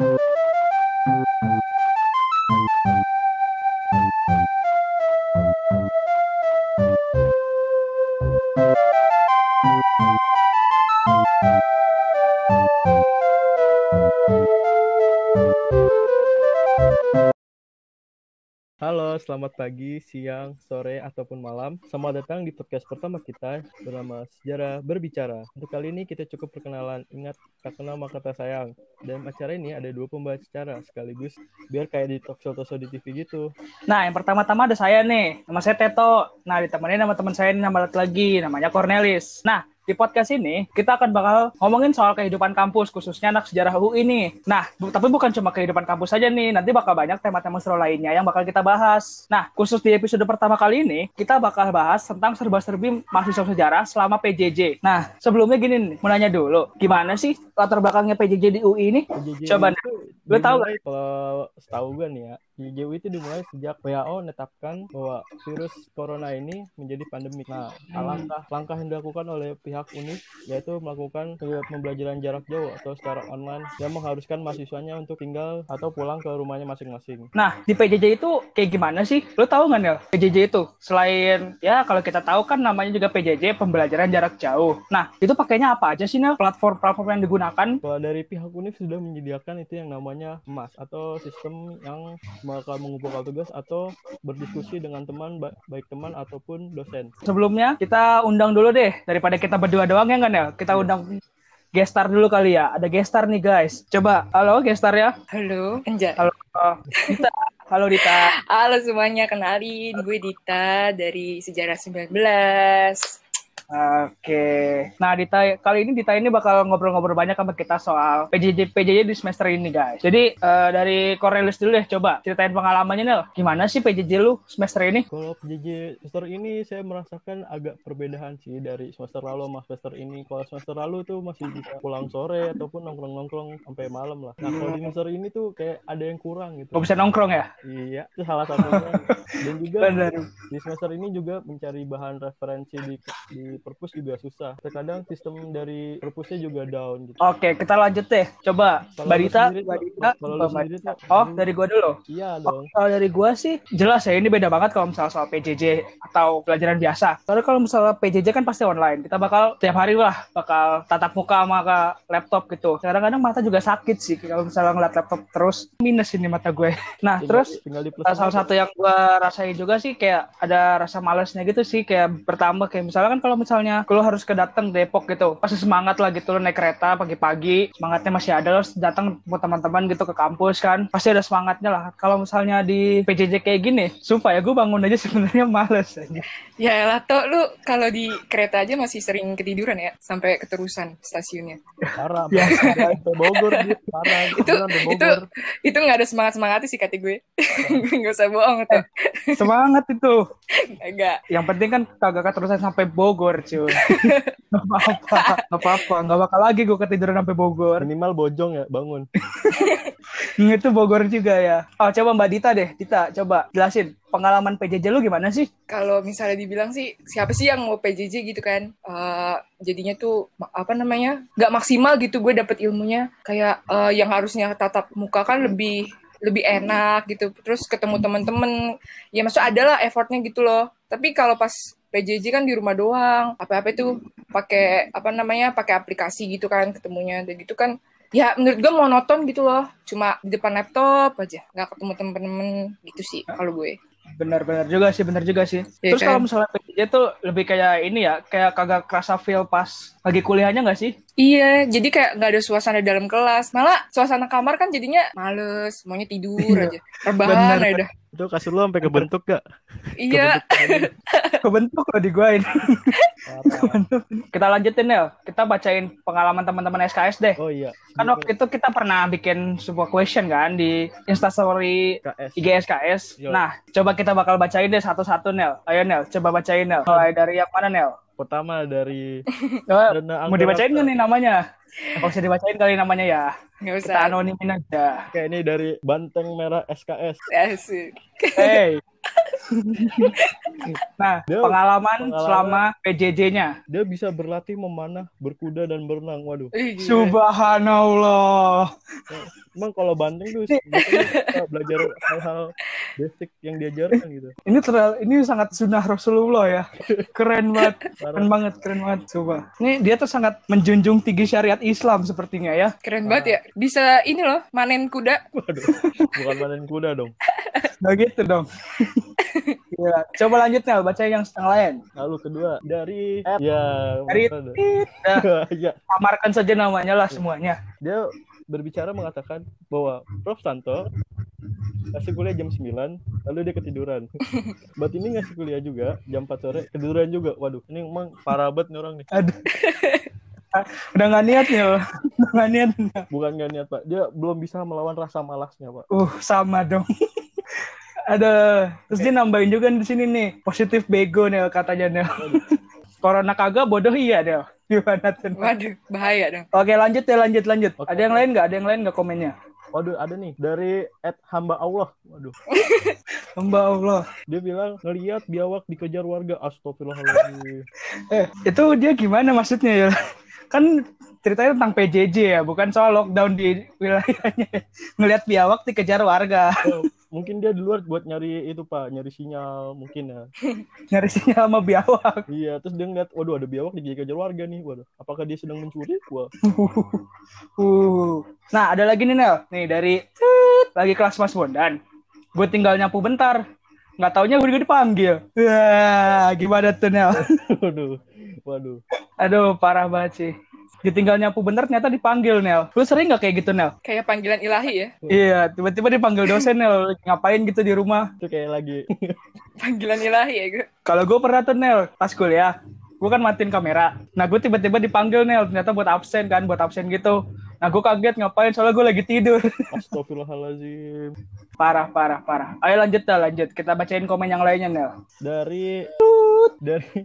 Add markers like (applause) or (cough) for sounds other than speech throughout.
Thank you. Selamat pagi, siang, sore, ataupun malam. Selamat datang di podcast pertama kita bernama Sejarah Berbicara. Untuk kali ini kita cukup perkenalan. Ingat, tak kenal maka tak sayang. Dalam acara ini ada dua pembawa secara sekaligus biar kayak di talk show, talk show di TV gitu. Nah, yang pertama-tama ada saya nih. Nama saya Teto. Nah, ditemani sama teman saya ini nama lagi, namanya Cornelis. Nah, di podcast ini kita akan bakal ngomongin soal kehidupan kampus khususnya anak sejarah UI ini. Nah, bu tapi bukan cuma kehidupan kampus saja nih, nanti bakal banyak tema-tema seru lainnya yang bakal kita bahas. Nah, khusus di episode pertama kali ini kita bakal bahas tentang serba-serbi mahasiswa sejarah selama PJJ. Nah, sebelumnya gini nih, mau nanya dulu, gimana sih latar belakangnya PJJ di UI ini? PJJ Coba lu tahu dimulai Kalau setahu gue nih ya, PJJ itu dimulai sejak WHO menetapkan bahwa virus corona ini menjadi pandemik. Nah, langkah langkah yang dilakukan oleh pihak UNIF yaitu melakukan pembelajaran jarak jauh atau secara online yang mengharuskan mahasiswanya untuk tinggal atau pulang ke rumahnya masing-masing. Nah, di PJJ itu kayak gimana sih? Lu tahu nggak, Nel? PJJ itu selain ya kalau kita tahu kan namanya juga PJJ pembelajaran jarak jauh. Nah, itu pakainya apa aja sih, Nel? Platform-platform yang digunakan? Kalau dari pihak UNIF sudah menyediakan itu yang namanya MAS atau sistem yang bakal mengumpulkan tugas atau berdiskusi dengan teman ba- baik teman ataupun dosen. Sebelumnya kita undang dulu deh daripada kita berdua doang ya nggak, Nel? Kita undang gestar dulu kali ya. Ada gestar nih, guys. Coba, halo gestar ya. Halo, Enja. Halo, oh, Dita. Halo Dita. Halo semuanya, kenalin gue Dita dari Sejarah 19. Oke. Nah, Dita kali ini Dita ini bakal ngobrol-ngobrol banyak sama kita soal PJJ PJJ di semester ini, guys. Jadi eh, dari Cornelis dulu deh, coba ceritain pengalamannya Nel. Gimana sih PJJ lu semester ini? Kalau PJJ semester ini saya merasakan agak perbedaan sih dari semester lalu sama semester ini. Kalau semester lalu tuh masih bisa pulang sore ataupun nongkrong-nongkrong sampai malam lah. Nah, kalau di semester ini tuh kayak ada yang kurang gitu. Gak bisa nongkrong ya? Iya, itu salah satunya. Dan juga (laughs) Benar. di semester ini juga mencari bahan referensi di di perpus juga susah. Terkadang sistem dari perpusnya juga down gitu. Oke, kita lanjut deh. Coba Mbak Dita, Mbak Mbak Oh, lu- dari gua dulu. Iya Oh, dong. kalau dari gua sih jelas ya ini beda banget kalau misalnya soal PJJ atau pelajaran biasa. Karena kalau misalnya PJJ kan pasti online. Kita bakal tiap hari lah bakal tatap muka sama ke laptop gitu. Kadang-kadang mata juga sakit sih kalau misalnya ngeliat laptop terus minus ini mata gue. (laughs) Nah, Tinggal- terus tinggal di plus salah satu yang gue rasain juga sih kayak ada rasa malesnya gitu sih kayak bertambah kayak misalnya kan kalau misalnya lo harus ke datang Depok gitu pasti semangat lah gitu lo naik kereta pagi-pagi semangatnya masih ada lo datang ketemu teman-teman gitu ke kampus kan pasti ada semangatnya lah kalau misalnya di PJJ kayak gini sumpah ya gue bangun aja (laughs) sebenarnya males aja. Ya elah, Tok, lu kalau di kereta aja masih sering ketiduran ya, sampai keterusan stasiunnya. parah. Ya. Bogor gitu, parah. (laughs) Itu- itu. Itu nggak ada semangat-semangatnya sih kata gue. (laughs) Nggak usah bohong, Tok. semangat itu Enggak. yang penting kan kagak keterusan sampai Bogor cuy (laughs) nggak apa-apa nggak apa-apa nggak bakal lagi gue ketiduran sampai Bogor Minimal bojong ya, bangun. (laughs) Itu Bogor juga ya. Oh, coba Mbak Dita deh. Dita, coba jelasin pengalaman PJJ lu gimana sih? Kalau misalnya dibilang sih, siapa sih yang mau PJJ gitu kan? Eh, jadinya tuh, apa namanya, nggak maksimal gitu gue dapet ilmunya. Kayak eh, yang harusnya tatap muka kan lebih lebih enak gitu. Terus ketemu temen-temen, ya maksudnya ada lah effortnya gitu loh. Tapi kalau pas PJJ kan di rumah doang, apa-apa itu pakai apa namanya, pakai aplikasi gitu kan ketemunya, dan gitu kan. Ya menurut gue monoton gitu loh, cuma di depan laptop aja, nggak ketemu temen-temen gitu sih kalau gue. Benar-benar juga sih, benar juga sih. Iya Terus kan? kalau misalnya PJJ tuh lebih kayak ini ya, kayak kagak kerasa feel pas lagi kuliahnya nggak sih? Iya, jadi kayak nggak ada suasana dalam kelas. Malah suasana kamar kan jadinya males, maunya tidur Iya. aja. Rebahan aja. Itu kasur lu sampai kebentuk gak? Iya, Kebentuk (laughs) loh di gua ini. Kita lanjutin Nel. Kita bacain pengalaman teman-teman SKS deh. Oh iya. Kan waktu itu kita pernah bikin sebuah question kan di Instastory KS. IG SKS. Yo. Nah, coba kita bakal bacain deh satu-satu Nel. Ayo Nel, coba bacain Nel. Mulai dari yang mana Nel? Pertama dari (laughs) Dana mau dibacain nggak nih namanya? Oh, usah dibacain kali namanya ya. nggak Kita usah. anonimin aja. Kayak ini dari Banteng Merah SKS. Asik. Hey, (laughs) Nah, Dia- pengalaman, pengalaman. selama PJJ-nya. Dia bisa berlatih memanah, berkuda dan berenang. Waduh. Subhanallah. Emang kalau banteng tuh belajar hal-hal basic yang diajarkan gitu. Ini terlalu, ini sangat sunnah Rasulullah ya. Keren banget. Keren banget, keren banget. Coba. Ini dia tuh sangat menjunjung tinggi syariat Islam sepertinya ya. Keren banget ya. Bisa ini loh, manen kuda. Waduh. Bukan manen kuda dong. Nah gitu dong. Gila. (laughs) Coba lanjut Nel, baca yang yang lain. Lalu kedua dari Ed. ya Dari? Dah, (laughs) ya samarkan saja namanya lah semuanya. dia berbicara mengatakan bahwa Prof Santo ngasih kuliah jam 9 lalu dia ketiduran (laughs) buat ini ngasih kuliah juga jam 4 sore ketiduran juga waduh ini emang parah banget nih orang nih Aduh. Udah gak niat nih, loh. Udah gak niat. bukan gak niat pak dia belum bisa melawan rasa malasnya pak Uh, sama dong. Ada, terus dia nambahin juga di sini nih, positif bego nih katanya nih. Corona kagak bodoh iya deh. Gimana tuh? Waduh, bahaya dong. Oke lanjut ya lanjut lanjut. Oke, Ada yang lain nggak? Ada yang lain nggak komennya? waduh ada nih dari Ed hamba Allah waduh (laughs) Hamba Allah. dia bilang ngeliat biawak dikejar warga astagfirullahaladzim (laughs) Eh itu dia gimana maksudnya ya? (laughs) Kan ceritanya tentang PJJ ya, bukan soal lockdown di wilayahnya. Ngelihat biawak dikejar warga, Oh, mungkin dia di luar buat nyari itu pak nyari sinyal mungkin ya (laughs) nyari sinyal sama biawak. iya terus dia ngeliat waduh ada biawak dikejar warga nih waduh apakah dia sedang mencuri wah Uh. Nah, ada lagi nih Nel. Nih dari lagi kelas Mas Bondan. Gue tinggal nyapu bentar. Nggak taunya gue dipanggil. Wah, gimana tuh Nel? (laughs) waduh waduh Aduh, parah banget sih. Ditinggal nyapu bentar ternyata dipanggil Nel. Lu sering nggak kayak gitu Nel? Kayak panggilan ilahi ya. Iya, tiba-tiba dipanggil dosen Nel. Ngapain gitu di rumah? itu kayak lagi (laughs) Panggilan ilahi ya gue. Kalau gue pernah tuh Nel, pas kuliah. Gue kan matiin kamera. Nah, gue tiba-tiba dipanggil Nel. Ternyata buat absen kan, buat absen gitu. Nah, gue kaget ngapain soalnya gue lagi tidur. (laughs) astagfirullahaladzim Parah, parah, parah. Ayo lanjut dah, lanjut. Kita bacain komen yang lainnya, Nel. dari dari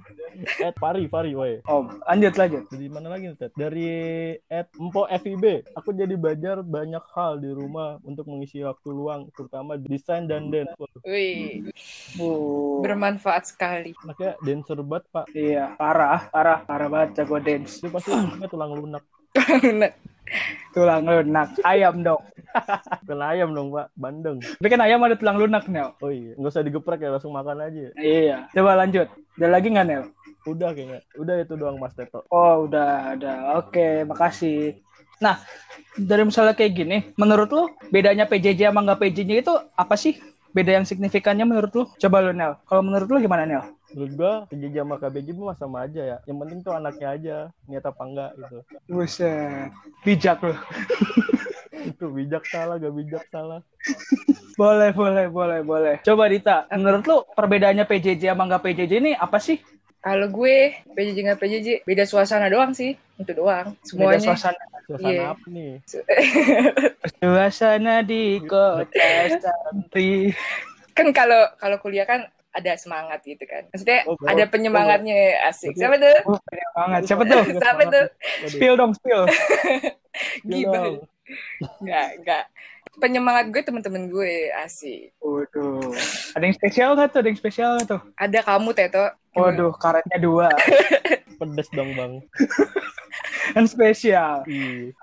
Ed Pari Pari woy Om, lanjut, lanjut. dari mana lagi nih Ted? dari Ed Empo FIB aku jadi belajar banyak hal di rumah untuk mengisi waktu luang terutama desain dan dance Waduh, Wih, bermanfaat sekali. anaknya dancer banget pak. Iya, parah, parah, parah banget jago dance. itu pasti tulang lunak Tulang lunak, ayam dong. (laughs) bukan ayam dong pak bandeng Tapi kan ayam ada tulang lunak, Nel. oh iya nggak usah digeprek ya langsung makan aja Iya. Coba lanjut. Ada lagi nggak, Nel? udah kayaknya udah itu doang Mas Teto Oh, udah, udah. Oke, makasih. Nah, dari misalnya kayak gini, menurut lu bedanya PJJ sama nggak PJJ itu apa sih? Beda yang signifikannya menurut lu? Coba lu, Nel. Kalau menurut lu gimana, Nel? Menurut gua PJJ sama KBJ mah sama aja ya yang penting tuh anaknya aja niat apa enggak gitu Buset. Bijak lu. (laughs) itu bijak salah gak bijak salah Boleh, boleh, boleh, boleh. Coba Dita, menurut lu perbedaannya PJJ sama nggak PJJ ini apa sih? Kalau gue PJJ nggak PJJ, beda suasana doang sih. Itu doang. Beda Semuanya. suasana. suasana Iya. apa nih (laughs) Suasana di kota (laughs) santri. kan kalau kalau kuliah kan ada semangat gitu kan. Maksudnya Oh, ada penyemangatnya asik. Berarti- Siapa tuh? Oh, banyak banget. Siapa tuh? (laughs) Siapa tuh? Spill dong, spill. (laughs) Gibah. dong. Enggak, enggak. Penyemangat gue temen-temen gue asik. Waduh. Ada yang spesial nggak tuh? Ada yang spesial nggak tuh? Ada kamu Teto. Waduh, karetnya dua. (laughs) pedes dong bang Kan spesial. Iya.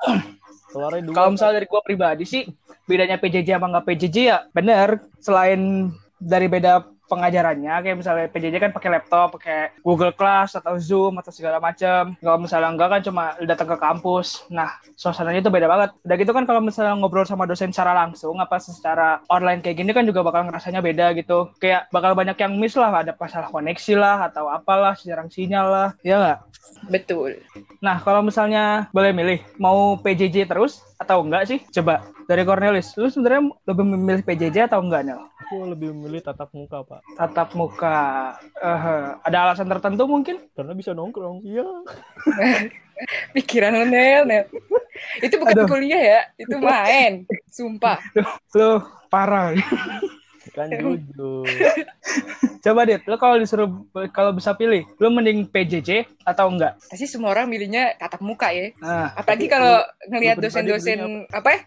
Kalau misalnya dari gua pribadi sih, bedanya PJJ sama nggak PJJ ya bener. Selain dari beda pengajarannya, kayak misalnya PJJ kan pakai laptop, pakai Google Class atau Zoom atau segala macam. Kalau misalnya enggak kan cuma datang ke kampus. Nah, suasananya itu beda banget. Udah gitu kan kalau misalnya ngobrol sama dosen secara langsung, apa secara online kayak gini kan juga bakal ngerasanya beda gitu. Kayak bakal banyak yang miss lah, ada masalah koneksi lah atau apalah, jarang sinyal lah. Ya nggak? Betul. Nah, kalau misalnya boleh milih, mau PJJ terus atau enggak sih? Coba dari Cornelis, lu sebenarnya lebih memilih PJJ atau enggak, Nel? Aku lebih memilih tatap muka pak. Tatap muka. Eh, ada alasan tertentu mungkin? Karena bisa nongkrong. Iya. (laughs) Pikiran lo Nel, Nel. Itu bukan Aduh. kuliah ya, itu main. Sumpah. Lu parah. Kan jujur. (laughs) Coba deh, lu kalau disuruh kalau bisa pilih, lu mending PJJ atau enggak? Pasti semua orang milihnya tatap muka ya. Nah, Apalagi kalau ngelihat dosen-dosen apa ya?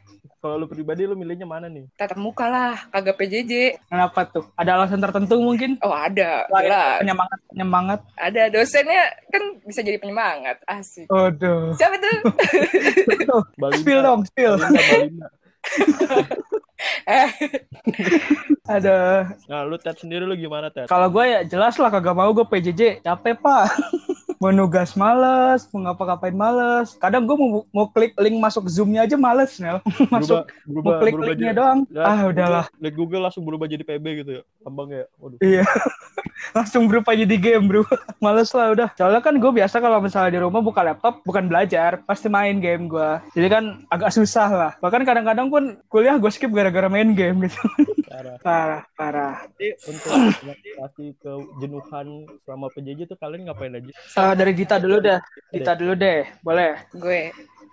Kalau lu pribadi lu milihnya mana nih? Tatap muka lah, kagak PJJ. Kenapa tuh? Ada alasan tertentu mungkin? Oh ada, jelas. Penyemangat, penyemangat. Ada dosennya kan bisa jadi penyemangat. Asik. Waduh. Siapa tuh? (laughs) Spill dong, spill. Balina, Balina. (laughs) (laughs) eh, Ada. Nah, lu Ted sendiri lu gimana, Ted? Kalau gue ya jelas lah kagak mau gue PJJ. Capek pak. (laughs) mau nugas males, mau ngapa-ngapain males. Kadang gue mau, mau klik link masuk zoomnya aja males Nel. (laughs) masuk mau klik linknya jadi- doang. Ya, ah udahlah. Google- Lihat Google langsung berubah jadi PB gitu ya. Lambang ya. Waduh. Iya. Langsung berubah jadi game bro. Males lah udah. Soalnya kan gue biasa kalau misalnya di rumah buka laptop bukan belajar, pasti main game gue. Jadi kan agak susah lah. Bahkan kadang-kadang pun kuliah gue skip gara-gara main game gitu. Parah. parah, parah. Jadi untuk mengatasi kejenuhan selama PJJ tuh kalian ngapain aja? Eh, dari Dita dulu deh. Dita dulu deh, boleh. gue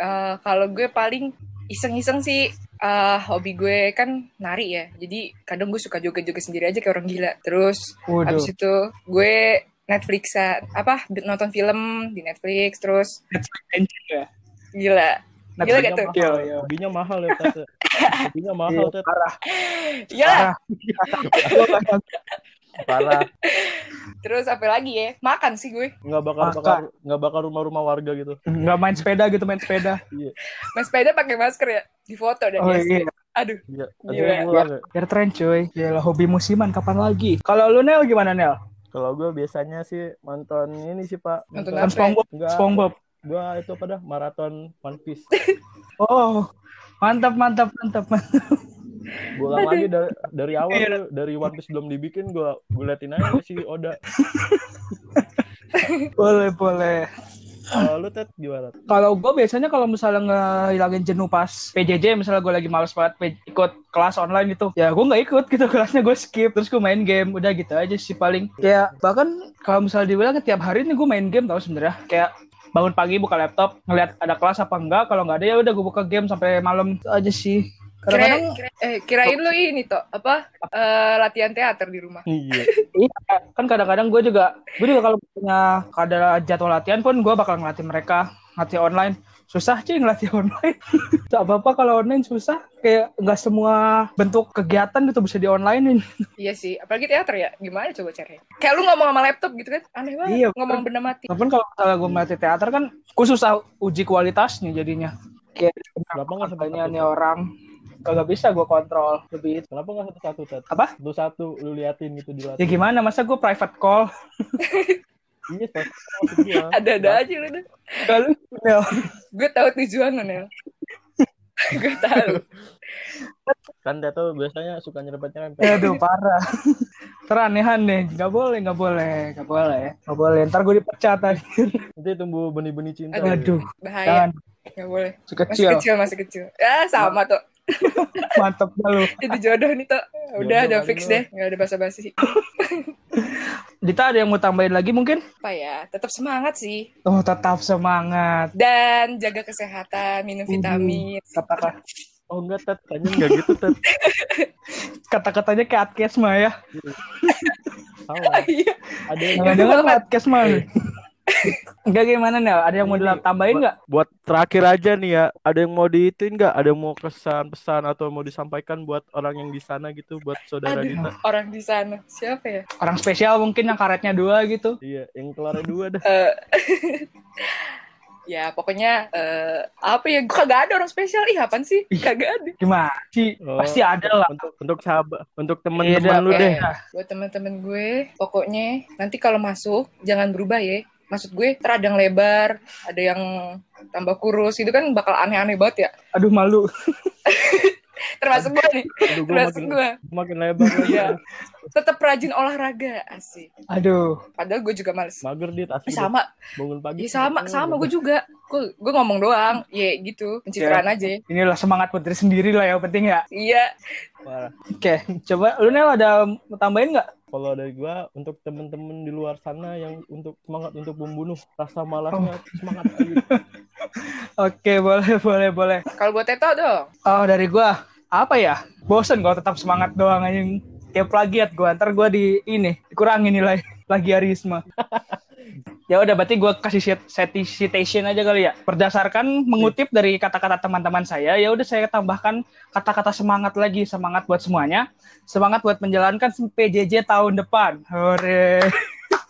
eh, kalau gue paling iseng-iseng sih eh, hobi gue kan nari ya. Jadi kadang gue suka joget-joget sendiri aja kayak orang gila. Terus Waduh. Habis itu gue Netflixan apa nonton film di Netflix terus ya. gila Gila gak tuh? Iya, iya. Hobinya mahal ya, Ted. Hobinya mahal, Ted. parah. ya Parah. (laughs) Parah. terus apa lagi ya makan sih gue Nggak bakal Makan. bakal nggak bakal rumah-rumah warga gitu. Nggak main sepeda gitu, main sepeda. Iya. main sepeda pakai masker ya di foto dan Oh ya iya. aduh Iya. Gila. ya. Biar tren cuy. Gila, hobi musiman kapan lagi? Kalau lu Nel gimana Nel? Kalau gue biasanya sih nonton ini sih Pak. Nonton Kan apa? SpongeBob. Enggak. SpongeBob. Gue itu apa dah maraton One Piece. Oh, mantap, mantap, mantap. Gue ulang lagi dari dari awal Iya. tuh, dari One Piece belum dibikin gue gue liatin aja si Oda. boleh, boleh. Kalau lu gimana? Kalau gue biasanya kalau misalnya ngehilangin jenuh pas PJJ, misalnya gue lagi males banget ikut kelas online gitu, ya gue nggak ikut gitu (laughs) kelasnya gue skip, terus gue main game, udah gitu aja sih paling. Kayak bahkan kalau misalnya dibilang tiap hari nih gue main game tau sebenarnya, kayak bangun pagi buka laptop ngeliat ada kelas apa enggak kalau nggak ada ya udah gue buka game sampai malam Itu aja sih Kira, kadang-kadang kira- eh, kirain lu ini toh apa eh, latihan teater di rumah Iya. (laughs) Iya, kan kadang-kadang gue juga, gue juga kalau punya ada jadwal latihan pun gue bakal ngelatih mereka, ngelatih online. Susah sih ngelatih online. (laughs) Tak apa-apa kalau online susah, kayak nggak semua bentuk kegiatan gitu bisa di onlinein. (laughs) iya sih apalagi teater ya gimana coba caranya kayak lu ngomong sama laptop gitu kan aneh banget Iya, ngomong benda mati Tapi kan kalau misalnya gue melatih teater kan, gue susah uji kualitasnya jadinya. Kayak Kenapa nggak nih orang kagak bisa gue kontrol lebih Kenapa nggak satu-satu? Apa? Satu-satu lu liatin gitu ya dilatih. gimana masa gue private call (laughs) Iya, gua. (laughs) ada-ada aja lu dah. kalau Nel. gue tahu tujuan lu Nel (laughs) gue tahu Kan dia tuh biasanya suka nyerempet-nyerempet. Aduh parah. (laughs) Teranehan deh, nggak boleh, nggak boleh, nggak boleh, nggak boleh. Ntar gue dipecat tadi. Nanti tumbuh benih-benih cinta. Aduh, bahaya jangan nggak boleh si masih kecil, kecil masih kecil ya sama tuh mantep lu. itu jodoh nih tuh udah Jodoh, udah fix aduh. deh nggak ada basa-basi Dita ada yang mau tambahin lagi mungkin? apa ya tetap semangat sih Oh tetap semangat. dan jaga kesehatan minum vitamin Kata Oh enggak, Ted. Tanya enggak gitu, Ted. (laughs) kata-katanya kayak Atkes mah ya. Salah. (laughs) iya Ada yang Jangan-jangan Atkes mah. Enggak gimana nih? Ada yang mau Ini, ditambahin nggak? buat terakhir aja nih ya, ada yang mau diituin nggak? Ada yang mau kesan pesan atau mau disampaikan buat orang yang di sana gitu, buat saudara Aduh, Dita? orang di sana siapa ya Orang spesial mungkin yang karetnya dua gitu. Iya, yang keluarnya (laughs) dua dah. Eh, (laughs) ya pokoknya eh, apa ya gue kagak ada orang spesial ih apaan sih kagak ada Gimana sih? Oh, Pasti ada lah. Untuk untuk sahabat, untuk Iya, teman-teman lu deh. buat teman-teman gue pokoknya nanti kalau masuk jangan berubah ya maksud gue teradang lebar ada yang tambah kurus itu kan bakal aneh-aneh banget ya (laughs) Aduh malu. (laughs) termasuk gue nih Aduh, termasuk makin, gue makin lebar. Iya. tetap rajin olahraga asik Aduh. padahal gue juga males Mager dit, asli. sama Bangun pagi. ya sama sama gue juga gue gue ngomong doang ya gitu pencitraan aja Inilah semangat putri sendiri lah yang penting ya. iya. Oke, coba lu Nel ada mau tambahin nggak? Kalau dari gua untuk temen-temen di luar sana yang untuk semangat untuk membunuh rasa malasnya semangat ayo. (laughs) Oke, boleh, boleh, boleh. kalau buat Teto dong Oh, dari gua apa ya? Bosen gua tetap semangat doang anjing. Tiap plagiat gua, ntar gua di ini dikurangin nilai plagiarisme. (laughs) Ya udah berarti gue kasih cit- cit- citation aja kali ya. Berdasarkan mengutip dari kata-kata teman-teman saya, ya udah saya tambahkan kata-kata semangat lagi, semangat buat semuanya. Semangat buat menjalankan PJJ tahun depan. Hore.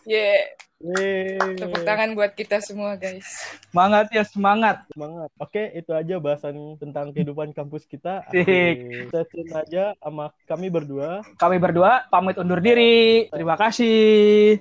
Yeah. Yeay. Tepuk tangan buat kita semua, guys. Semangat ya, semangat. Semangat. Oke, itu aja bahasan tentang kehidupan kampus kita. Setin aja sama kami berdua. Kami berdua pamit undur diri. Terima kasih.